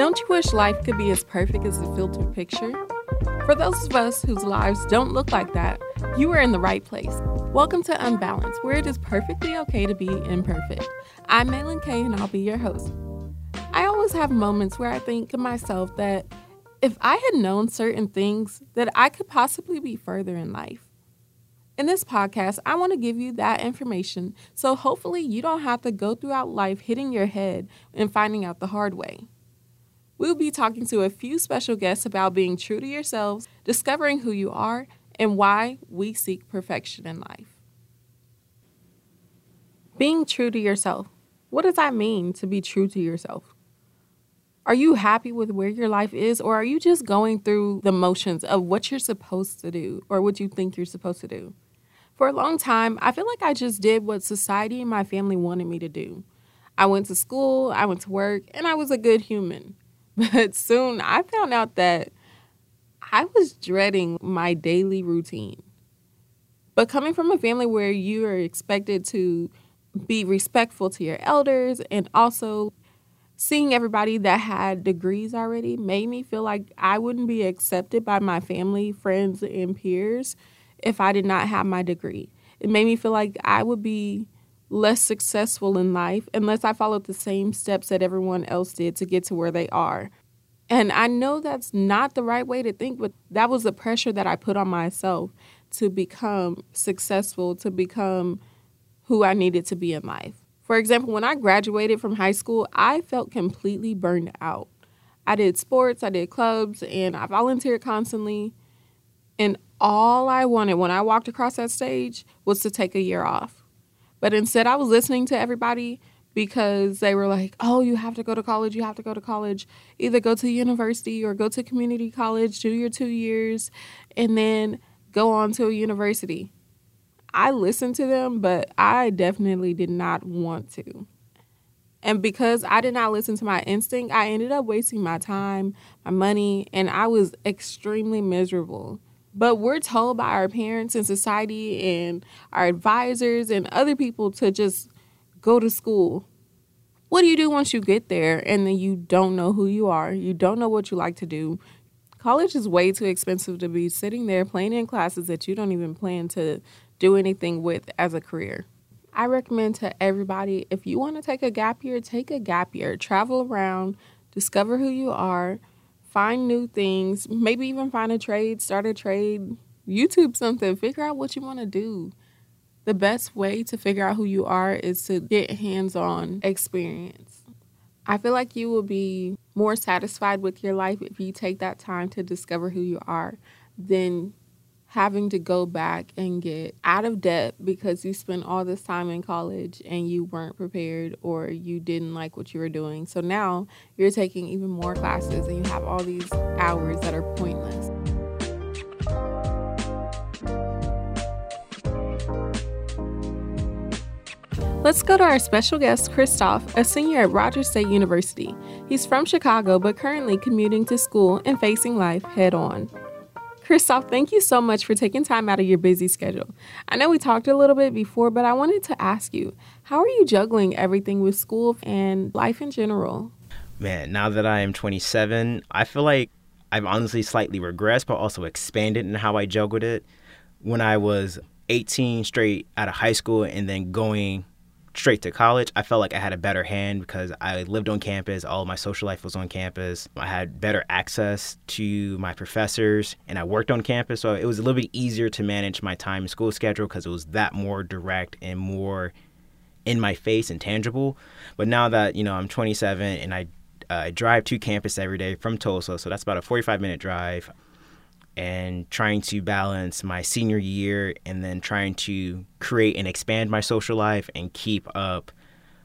Don't you wish life could be as perfect as a filtered picture? For those of us whose lives don't look like that, you are in the right place. Welcome to Unbalanced, where it is perfectly okay to be imperfect. I'm Malin Kay, and I'll be your host. I always have moments where I think to myself that if I had known certain things, that I could possibly be further in life. In this podcast, I want to give you that information so hopefully you don't have to go throughout life hitting your head and finding out the hard way. We'll be talking to a few special guests about being true to yourselves, discovering who you are, and why we seek perfection in life. Being true to yourself. What does that mean to be true to yourself? Are you happy with where your life is, or are you just going through the motions of what you're supposed to do or what you think you're supposed to do? For a long time, I feel like I just did what society and my family wanted me to do. I went to school, I went to work, and I was a good human. But soon I found out that I was dreading my daily routine. But coming from a family where you are expected to be respectful to your elders and also seeing everybody that had degrees already made me feel like I wouldn't be accepted by my family, friends, and peers if I did not have my degree. It made me feel like I would be less successful in life unless I followed the same steps that everyone else did to get to where they are. And I know that's not the right way to think, but that was the pressure that I put on myself to become successful, to become who I needed to be in life. For example, when I graduated from high school, I felt completely burned out. I did sports, I did clubs, and I volunteered constantly. And all I wanted when I walked across that stage was to take a year off. But instead, I was listening to everybody because they were like, oh, you have to go to college, you have to go to college. Either go to university or go to community college, do your two years, and then go on to a university. I listened to them, but I definitely did not want to. And because I did not listen to my instinct, I ended up wasting my time, my money, and I was extremely miserable. But we're told by our parents and society and our advisors and other people to just go to school. What do you do once you get there and then you don't know who you are? You don't know what you like to do. College is way too expensive to be sitting there playing in classes that you don't even plan to do anything with as a career. I recommend to everybody if you want to take a gap year, take a gap year. Travel around, discover who you are, find new things, maybe even find a trade, start a trade, YouTube something, figure out what you want to do. The best way to figure out who you are is to get hands on experience. I feel like you will be more satisfied with your life if you take that time to discover who you are than having to go back and get out of debt because you spent all this time in college and you weren't prepared or you didn't like what you were doing. So now you're taking even more classes and you have all these hours that are pointless. Let's go to our special guest, Christoph, a senior at Rogers State University. He's from Chicago, but currently commuting to school and facing life head on. Christoph, thank you so much for taking time out of your busy schedule. I know we talked a little bit before, but I wanted to ask you how are you juggling everything with school and life in general? Man, now that I am 27, I feel like I've honestly slightly regressed, but also expanded in how I juggled it. When I was 18 straight out of high school and then going straight to college, I felt like I had a better hand because I lived on campus. All my social life was on campus. I had better access to my professors and I worked on campus. So it was a little bit easier to manage my time and school schedule because it was that more direct and more in my face and tangible. But now that, you know, I'm 27 and I, uh, I drive to campus every day from Tulsa, so that's about a 45 minute drive and trying to balance my senior year and then trying to create and expand my social life and keep up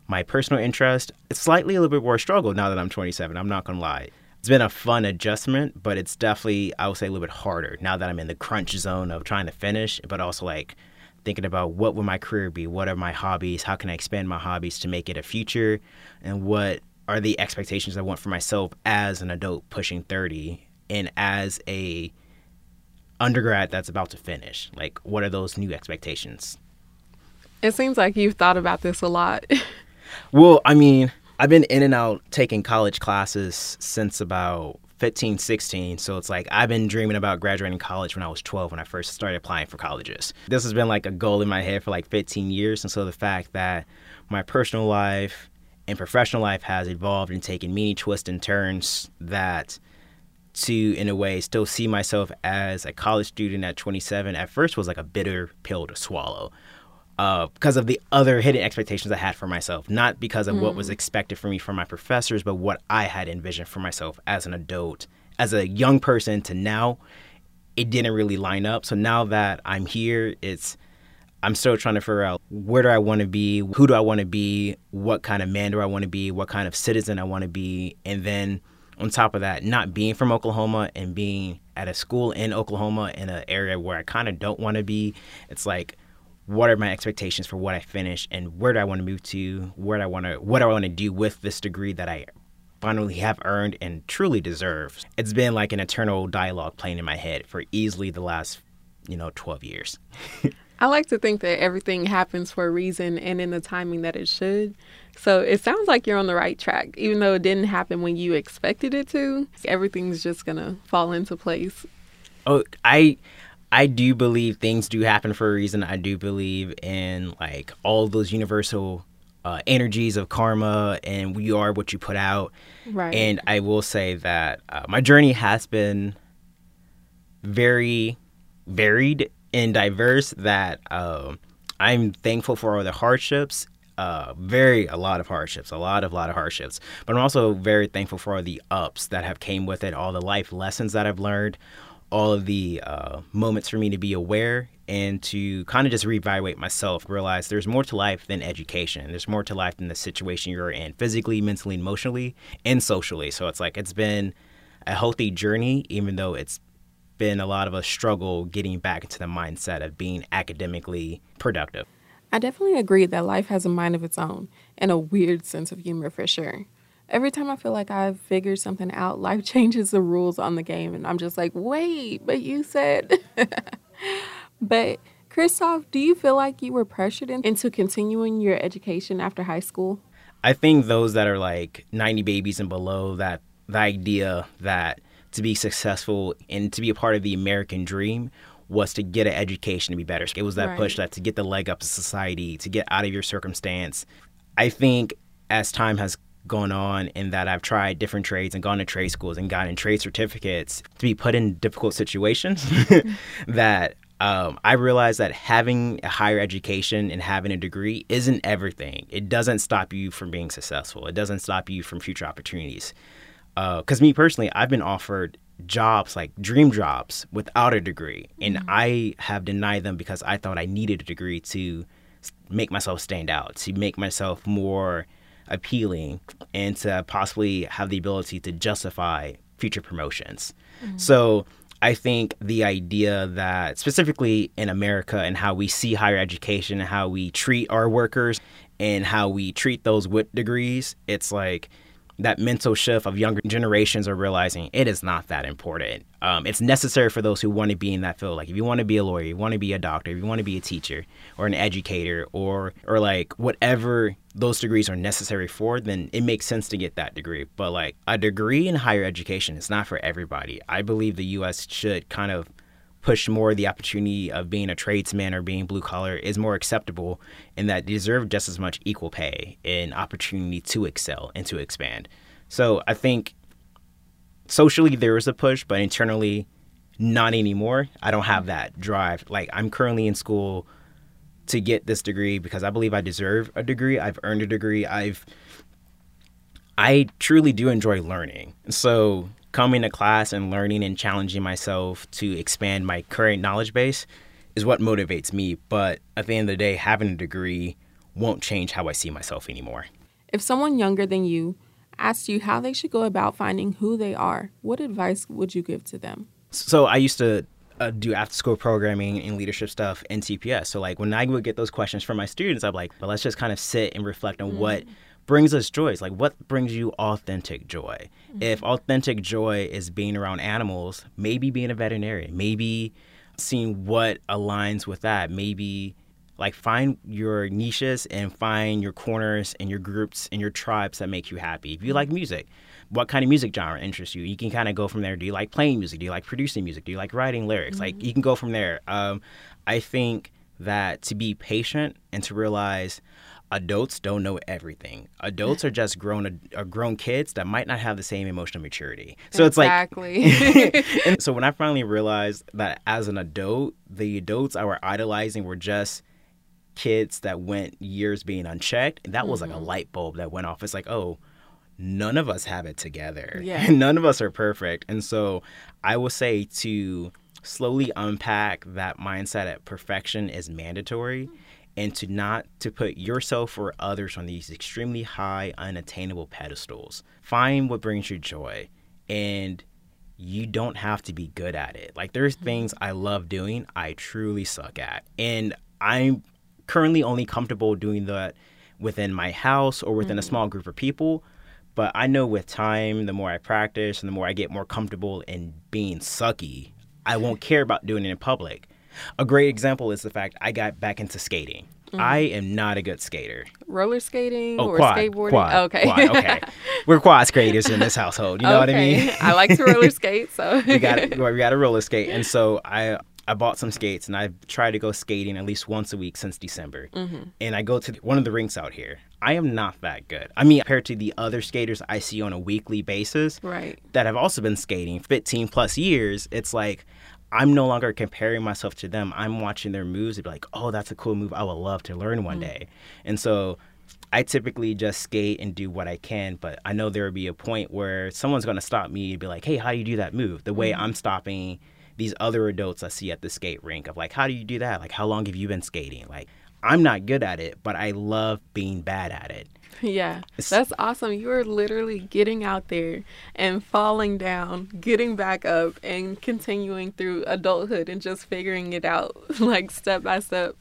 my personal interest. It's slightly a little bit more struggle now that I'm 27. I'm not going to lie. It's been a fun adjustment, but it's definitely, I would say, a little bit harder now that I'm in the crunch zone of trying to finish, but also like thinking about what would my career be? What are my hobbies? How can I expand my hobbies to make it a future? And what are the expectations I want for myself as an adult pushing 30 and as a undergrad that's about to finish? Like, what are those new expectations? It seems like you've thought about this a lot. well, I mean, I've been in and out taking college classes since about 15, 16. So it's like I've been dreaming about graduating college when I was 12 when I first started applying for colleges. This has been like a goal in my head for like 15 years. And so the fact that my personal life and professional life has evolved and taken many twists and turns that to in a way still see myself as a college student at 27 at first was like a bitter pill to swallow uh, because of the other hidden expectations I had for myself, not because of mm. what was mm. expected for me from my professors, but what I had envisioned for myself as an adult, as a young person to now, it didn't really line up. So now that I'm here, it's I'm still trying to figure out where do I want to be, who do I want to be, what kind of man do I want to be, what kind of citizen I want to be, and then on top of that, not being from Oklahoma and being at a school in Oklahoma in an area where I kind of don't want to be, it's like what are my expectations for what I finish and where do I want to move to? Where do I want to what do I want to do with this degree that I finally have earned and truly deserve? It's been like an eternal dialogue playing in my head for easily the last, you know, 12 years. I like to think that everything happens for a reason and in the timing that it should. So it sounds like you're on the right track. Even though it didn't happen when you expected it to, everything's just to fall into place. Oh, I I do believe things do happen for a reason. I do believe in like all those universal uh, energies of karma and you are what you put out. Right. And I will say that uh, my journey has been very varied and diverse. That um, I'm thankful for all the hardships. Uh, very a lot of hardships, a lot of lot of hardships. But I'm also very thankful for all the ups that have came with it, all the life lessons that I've learned, all of the uh, moments for me to be aware and to kind of just reevaluate myself, realize there's more to life than education. There's more to life than the situation you're in, physically, mentally, emotionally, and socially. So it's like it's been a healthy journey, even though it's been a lot of a struggle getting back into the mindset of being academically productive. I definitely agree that life has a mind of its own and a weird sense of humor for sure every time I feel like I've figured something out, life changes the rules on the game. And I'm just like, wait, but you said. but Christoph, do you feel like you were pressured into continuing your education after high school? I think those that are like 90 babies and below, that the idea that to be successful and to be a part of the American dream was to get an education to be better. It was that right. push that to get the leg up to society, to get out of your circumstance. I think as time has gone on in that I've tried different trades and gone to trade schools and gotten trade certificates to be put in difficult situations that um, I realized that having a higher education and having a degree isn't everything. It doesn't stop you from being successful. It doesn't stop you from future opportunities. Because uh, me personally, I've been offered jobs like dream jobs without a degree, and mm-hmm. I have denied them because I thought I needed a degree to make myself stand out, to make myself more appealing and to possibly have the ability to justify future promotions. Mm-hmm. So I think the idea that specifically in America and how we see higher education and how we treat our workers and how we treat those with degrees, it's like that mental shift of younger generations are realizing it is not that important. Um, it's necessary for those who want to be in that field. Like if you want to be a lawyer, you want to be a doctor, if you want to be a teacher or an educator or or like whatever those degrees are necessary for, then it makes sense to get that degree. But like a degree in higher education is not for everybody. I believe the U.S. should kind of push more the opportunity of being a tradesman or being blue collar is more acceptable and that deserve just as much equal pay and opportunity to excel and to expand. So I think socially there is a push, but internally not anymore. I don't have that drive. Like I'm currently in school to get this degree because I believe I deserve a degree. I've earned a degree. I've I truly do enjoy learning. So coming to class and learning and challenging myself to expand my current knowledge base is what motivates me. But at the end of the day, having a degree won't change how I see myself anymore. If someone younger than you asked you how they should go about finding who they are, what advice would you give to them? So I used to uh, do after school programming and leadership stuff in TPS. So like when I would get those questions from my students, I'm like, well, let's just kind of sit and reflect on mm-hmm. what brings us joy. like what brings you authentic joy? Mm-hmm. If authentic joy is being around animals, maybe being a veterinarian, maybe seeing what aligns with that, maybe Like find your niches and find your corners and your groups and your tribes that make you happy. If you like music, what kind of music genre interests you? You can kind of go from there. Do you like playing music? Do you like producing music? Do you like writing lyrics? Mm-hmm. Like you can go from there. Um, I think that to be patient and to realize adults don't know everything. Adults are just grown uh, grown kids that might not have the same emotional maturity. So exactly. it's like and so when I finally realized that as an adult, the adults I were idolizing were just kids that went years being unchecked, that mm-hmm. was like a mm-hmm. light bulb that went off. It's like, "Oh, none of us have it together. Yeah. none of us are perfect." And so I will say to slowly unpack that mindset that perfection is mandatory and to not to put yourself or others on these extremely high unattainable pedestals find what brings you joy and you don't have to be good at it like there's mm-hmm. things i love doing i truly suck at and i'm currently only comfortable doing that within my house or within mm-hmm. a small group of people but i know with time the more i practice and the more i get more comfortable in being sucky I won't care about doing it in public. A great example is the fact I got back into skating. Mm-hmm. I am not a good skater. Roller skating oh, or quad, skateboarding? Quad, okay. Quad, okay. We're quad skaters in this household. You know okay. what I mean? I like to roller skate, so we got we got to roller skate, and so I I bought some skates and I've tried to go skating at least once a week since December. Mm-hmm. And I go to one of the rinks out here. I am not that good. I mean, compared to the other skaters I see on a weekly basis, right? That have also been skating 15 plus years. It's like I'm no longer comparing myself to them. I'm watching their moves and be like, oh, that's a cool move. I would love to learn one mm day. And so I typically just skate and do what I can, but I know there will be a point where someone's going to stop me and be like, hey, how do you do that move? The way mm I'm stopping these other adults I see at the skate rink of like, how do you do that? Like, how long have you been skating? Like, I'm not good at it, but I love being bad at it. Yeah, that's awesome. You are literally getting out there and falling down, getting back up, and continuing through adulthood and just figuring it out like step by step.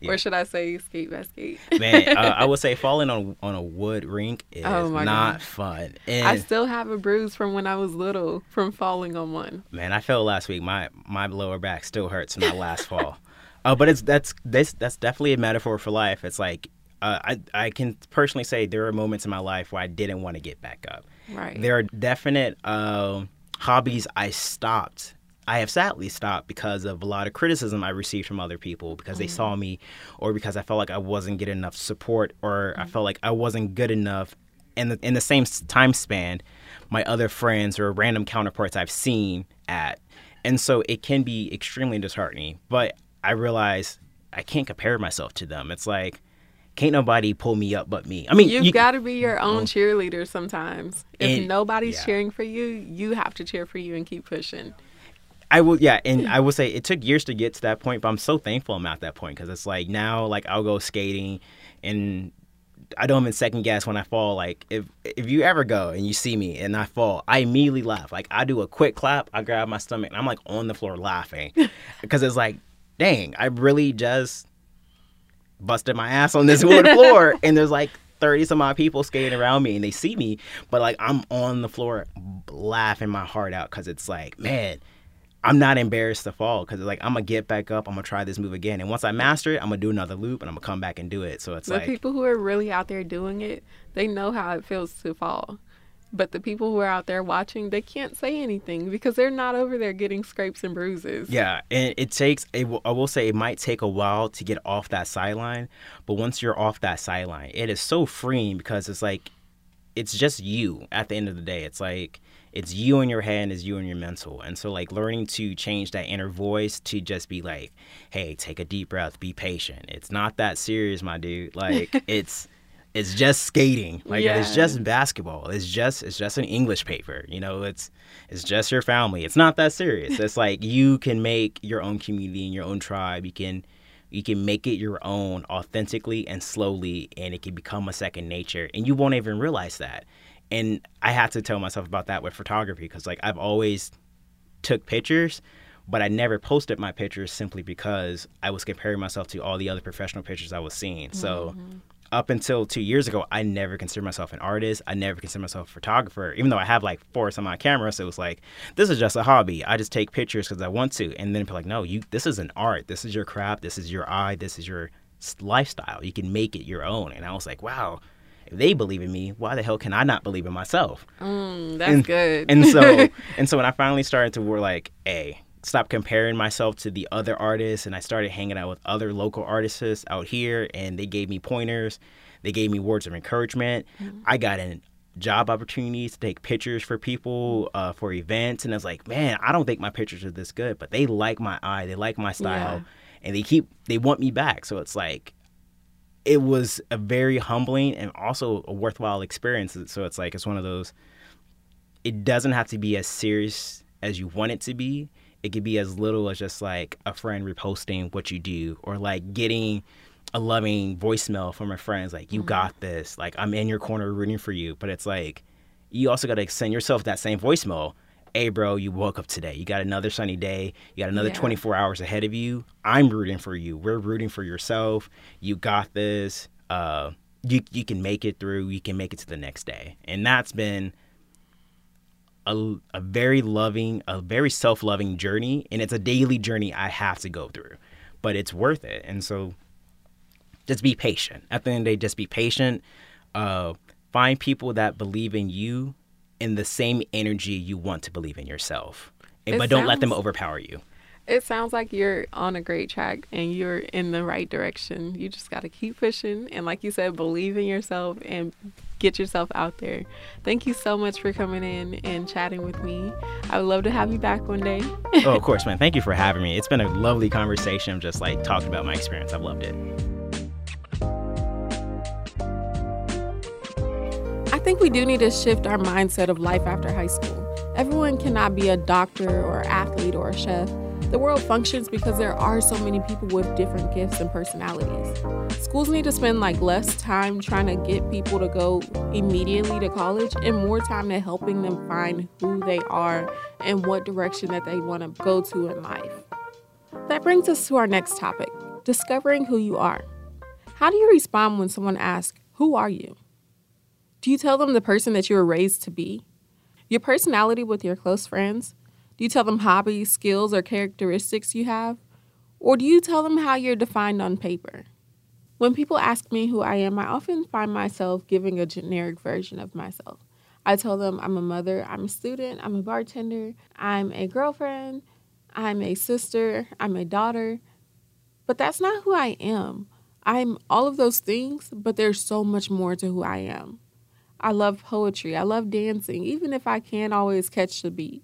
Yeah. Or should I say skate by skate? Man, uh, I would say falling on on a wood rink is oh not fun. And I still have a bruise from when I was little from falling on one. Man, I fell last week. My my lower back still hurts from that last fall. Uh, but it's that's this that's definitely a metaphor for life. It's like uh, I I can personally say there are moments in my life where I didn't want to get back up. Right. There are definite uh, hobbies I stopped. I have sadly stopped because of a lot of criticism I received from other people because mm-hmm. they saw mm. me, or because I felt like I wasn't getting enough support, or mm-hmm. I felt like I wasn't good enough. In the in the same time span, my other friends or random counterparts I've seen at, and so it can be extremely disheartening. But I realize I can't compare myself to them. It's like can't nobody pull me up but me. I mean, you've you, got to be your own mm-hmm. cheerleader sometimes. If and, nobody's yeah. cheering for you, you have to cheer for you and keep pushing. I will, yeah, and I will say it took years to get to that point, but I'm so thankful I'm at that point because it's like now, like I'll go skating, and I don't even second guess when I fall. Like if if you ever go and you see me and I fall, I immediately laugh. Like I do a quick clap, I grab my stomach, and I'm like on the floor laughing because it's like, dang, I really just busted my ass on this wood floor, and there's like 30 some odd people skating around me and they see me, but like I'm on the floor laughing my heart out because it's like, man, I'm not embarrassed to fall because like I'm gonna get back up, I'm gonna try this move again, and once I master it, I'm gonna do another loop and I'm gonna come back and do it. So it's the like people who are really out there doing it, they know how it feels to fall. But the people who are out there watching, they can't say anything because they're not over there getting scrapes and bruises. Yeah, and it takes. It, I will say it might take a while to get off that sideline, but once you're off that sideline, it is so freeing because it's like, it's just you. At the end of the day, it's like it's you in your head and it's you in your mental, and so like learning to change that inner voice to just be like, hey, take a deep breath, be patient. It's not that serious, my dude. Like it's it's just skating. Like yeah. it's just basketball. It's just it's just an English paper. You know, it's it's just your family. It's not that serious. it's like you can make your own community and your own tribe. You can you can make it your own authentically and slowly and it can become a second nature and you won't even realize that. And I have to tell myself about that with photography because like I've always took pictures but I never posted my pictures simply because I was comparing myself to all the other professional pictures I was seeing. So mm-hmm up until two years ago, I never considered myself an artist. I never considered myself a photographer, even though I have like four on my camera. So it was like, this is just a hobby. I just take pictures because I want to. And then people like, no, you. This is an art. This is your craft. This is your eye. This is your lifestyle. You can make it your own. And I was like, wow, if they believe in me, why the hell can I not believe in myself? Mm, that's and, good. and so and so when I finally started to work like, hey, stop comparing myself to the other artists and I started hanging out with other local artists out here and they gave me pointers. They gave me words of encouragement. Mm-hmm. I got in job opportunities to take pictures for people uh, for events and I was like, man, I don't think my pictures are this good, but they like my eye, they like my style, yeah. and they keep they want me back. So it's like it was a very humbling and also a worthwhile experience. So it's like it's one of those. It doesn't have to be as serious as you want it to be. It could be as little as just like a friend reposting what you do, or like getting a loving voicemail from a friend. It's like you mm-hmm. got this. Like I'm in your corner rooting for you. But it's like you also got to send yourself that same voicemail hey, bro, you woke up today. You got another sunny day. You got another yeah. 24 hours ahead of you. I'm rooting for you. We're rooting for yourself. You got this. Uh, you you can make it through. You can make it to the next day. And that's been a, a very loving, a very self loving journey. And it's a daily journey I have to go through, but it's worth it. And so just be patient. At the end of the day, just be patient. Uh, find people that believe in you in the same energy you want to believe in yourself. It but don't let them overpower you. It sounds like you're on a great track and you're in the right direction. You just got to keep pushing and like you said believe in yourself and get yourself out there. Thank you so much for coming in and chatting with me. I would love to have you back one day. oh, of course, man. Thank you for having me. It's been a lovely conversation just like talking about my experience. I've loved it. I think we do need to shift our mindset of life after high school. Everyone cannot be a doctor or athlete or a chef. The world functions because there are so many people with different gifts and personalities. Schools need to spend like less time trying to get people to go immediately to college and more time to helping them find who they are and what direction that they want to go to in life. That brings us to our next topic, discovering who you are. How do you respond when someone asks, "Who are you?" Do you tell them the person that you were raised to be? Your personality with your close friends? Do you tell them hobbies, skills, or characteristics you have? Or do you tell them how you're defined on paper? When people ask me who I am, I often find myself giving a generic version of myself. I tell them I'm a mother, I'm a student, I'm a bartender, I'm a girlfriend, I'm a sister, I'm a daughter. But that's not who I am. I'm all of those things, but there's so much more to who I am. I love poetry. I love dancing, even if I can't always catch the beat.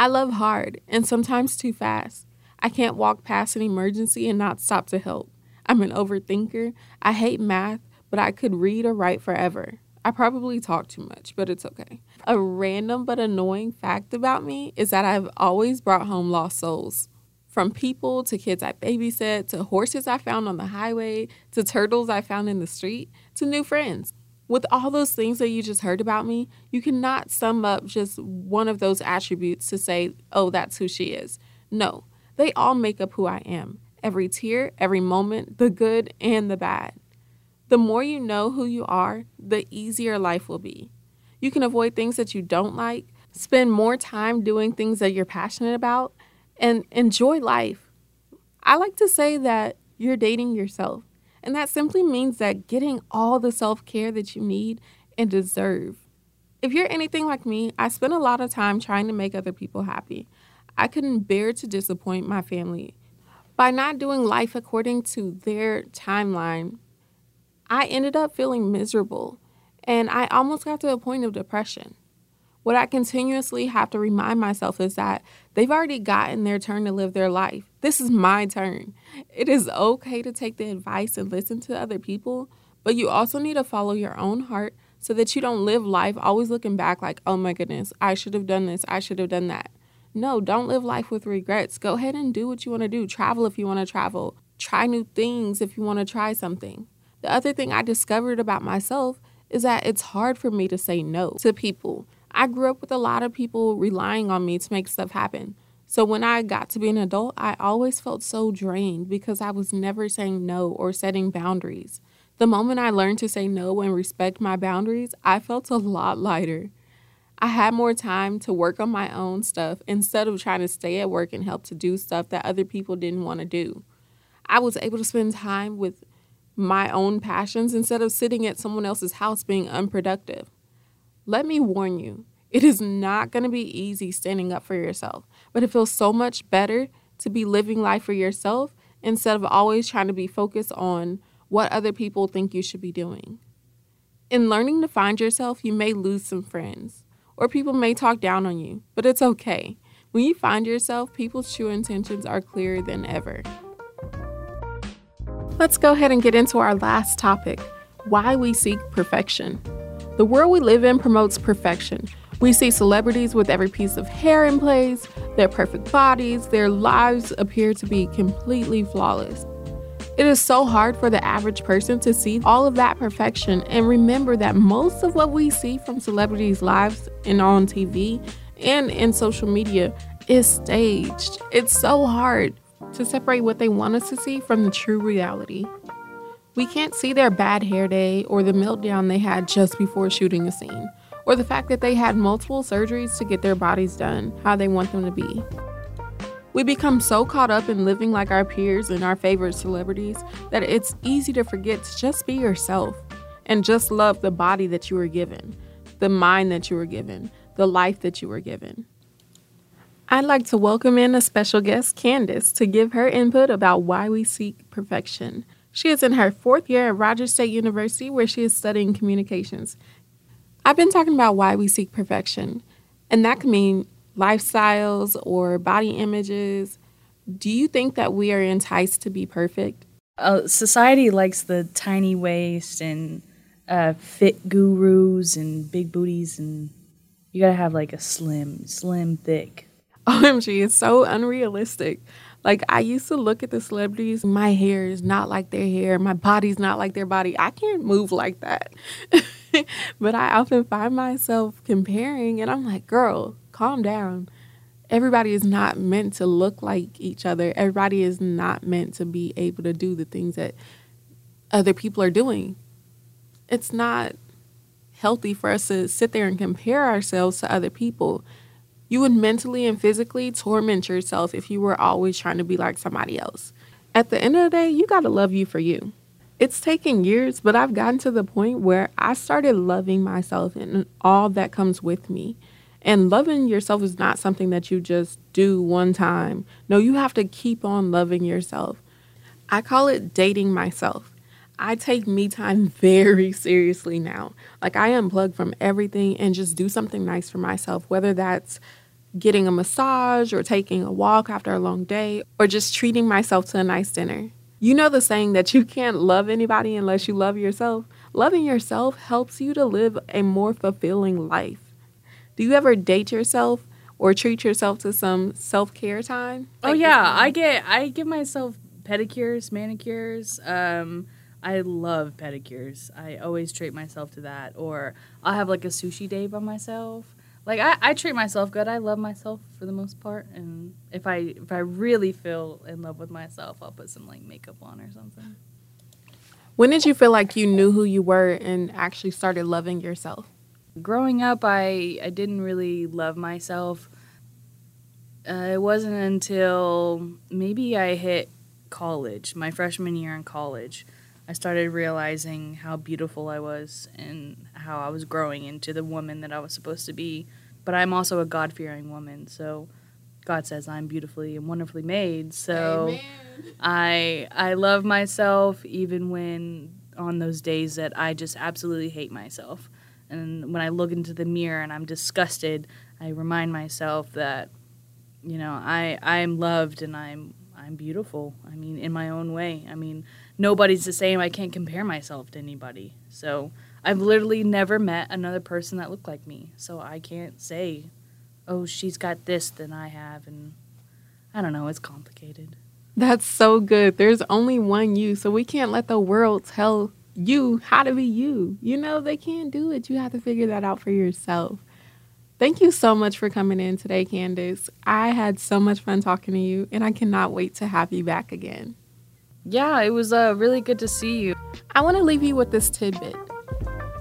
I love hard and sometimes too fast. I can't walk past an emergency and not stop to help. I'm an overthinker. I hate math, but I could read or write forever. I probably talk too much, but it's okay. A random but annoying fact about me is that I've always brought home lost souls. From people to kids I babysat, to horses I found on the highway, to turtles I found in the street, to new friends with all those things that you just heard about me, you cannot sum up just one of those attributes to say, oh, that's who she is. No, they all make up who I am. Every tear, every moment, the good and the bad. The more you know who you are, the easier life will be. You can avoid things that you don't like, spend more time doing things that you're passionate about, and enjoy life. I like to say that you're dating yourself. And that simply means that getting all the self care that you need and deserve. If you're anything like me, I spend a lot of time trying to make other people happy. I couldn't bear to disappoint my family. By not doing life according to their timeline, I ended up feeling miserable and I almost got to a point of depression. What I continuously have to remind myself is that they've already gotten their turn to live their life. This is my turn. It is okay to take the advice and listen to other people, but you also need to follow your own heart so that you don't live life always looking back like, oh my goodness, I should have done this, I should have done that. No, don't live life with regrets. Go ahead and do what you want to do. Travel if you want to travel. Try new things if you want to try something. The other thing I discovered about myself is that it's hard for me to say no to people. I grew up with a lot of people relying on me to make stuff happen. So when I got to be an adult, I always felt so drained because I was never saying no or setting boundaries. The moment I learned to say no and respect my boundaries, I felt a lot lighter. I had more time to work on my own stuff instead of trying to stay at work and help to do stuff that other people didn't want to do. I was able to spend time with my own passions instead of sitting at someone else's house being unproductive. Let me warn you, it is not going to be easy standing up for yourself, but it feels so much better to be living life for yourself instead of always trying to be focused on what other people think you should be doing. In learning to find yourself, you may lose some friends, or people may talk down on you, but it's okay. When you find yourself, people's true intentions are clearer than ever. Let's go ahead and get into our last topic why we seek perfection. The world we live in promotes perfection. We see celebrities with every piece of hair in place, their perfect bodies, their lives appear to be completely flawless. It is so hard for the average person to see all of that perfection and remember that most of what we see from celebrities' lives and on TV and in social media is staged. It's so hard to separate what they want us to see from the true reality. We can't see their bad hair day or the meltdown they had just before shooting a scene, or the fact that they had multiple surgeries to get their bodies done how they want them to be. We become so caught up in living like our peers and our favorite celebrities that it's easy to forget to just be yourself and just love the body that you were given, the mind that you were given, the life that you were given. I'd like to welcome in a special guest, Candace, to give her input about why we seek perfection. She is in her fourth year at Rogers State University, where she is studying communications. I've been talking about why we seek perfection, and that can mean lifestyles or body images. Do you think that we are enticed to be perfect? Uh, society likes the tiny waist and uh, fit gurus and big booties, and you gotta have like a slim, slim, thick. OMG, it's so unrealistic. Like I used to look at the celebrities, my hair is not like their hair, my body's not like their body. I can't move like that. but I often find myself comparing and I'm like, girl, calm down. Everybody is not meant to look like each other. Everybody is not meant to be able to do the things that other people are doing. It's not healthy for us to sit there and compare ourselves to other people. You would mentally and physically torment yourself if you were always trying to be like somebody else. At the end of the day, you got to love you for you. It's taken years, but I've gotten to the point where I started loving myself and all that comes with me. And loving yourself is not something that you just do one time. No, you have to keep on loving yourself. I call it dating myself. I take me time very seriously now. Like I unplug from everything and just do something nice for myself, whether that's getting a massage or taking a walk after a long day or just treating myself to a nice dinner. You know the saying that you can't love anybody unless you love yourself? Loving yourself helps you to live a more fulfilling life. Do you ever date yourself or treat yourself to some self-care time? oh yeah, I get I give myself pedicures, manicures. Um, I love pedicures. I always treat myself to that. Or I'll have like a sushi day by myself like I, I treat myself good. I love myself for the most part, and if I if I really feel in love with myself, I'll put some like makeup on or something. When did you feel like you knew who you were and actually started loving yourself? Growing up, I I didn't really love myself. Uh, it wasn't until maybe I hit college, my freshman year in college, I started realizing how beautiful I was and how I was growing into the woman that I was supposed to be. But I'm also a God fearing woman, so God says I'm beautifully and wonderfully made. So. I I love myself even when on those days that I just absolutely hate myself. And when I look into the mirror and I'm disgusted, I remind myself that you know, I I am loved and I'm I'm beautiful. I mean, in my own way. I mean, nobody's the same. I can't compare myself to anybody. So I've literally never met another person that looked like me. So I can't say, oh, she's got this than I have. And I don't know, it's complicated. That's so good. There's only one you. So we can't let the world tell you how to be you. You know, they can't do it. You have to figure that out for yourself. Thank you so much for coming in today, Candace. I had so much fun talking to you, and I cannot wait to have you back again. Yeah, it was uh, really good to see you. I want to leave you with this tidbit.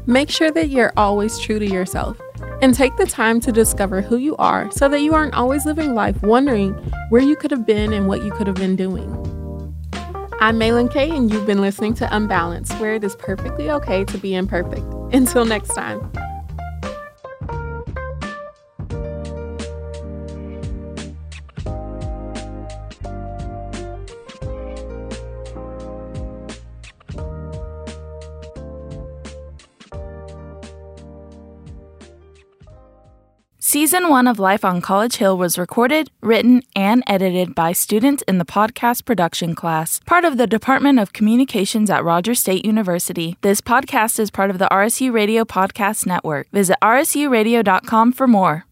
Make sure that you're always true to yourself and take the time to discover who you are so that you aren't always living life wondering where you could have been and what you could have been doing. I'm Malin Kay, and you've been listening to Unbalanced, where it is perfectly okay to be imperfect. Until next time. Season 1 of Life on College Hill was recorded, written, and edited by students in the podcast production class, part of the Department of Communications at Rogers State University. This podcast is part of the RSU Radio Podcast Network. Visit rsuradio.com for more.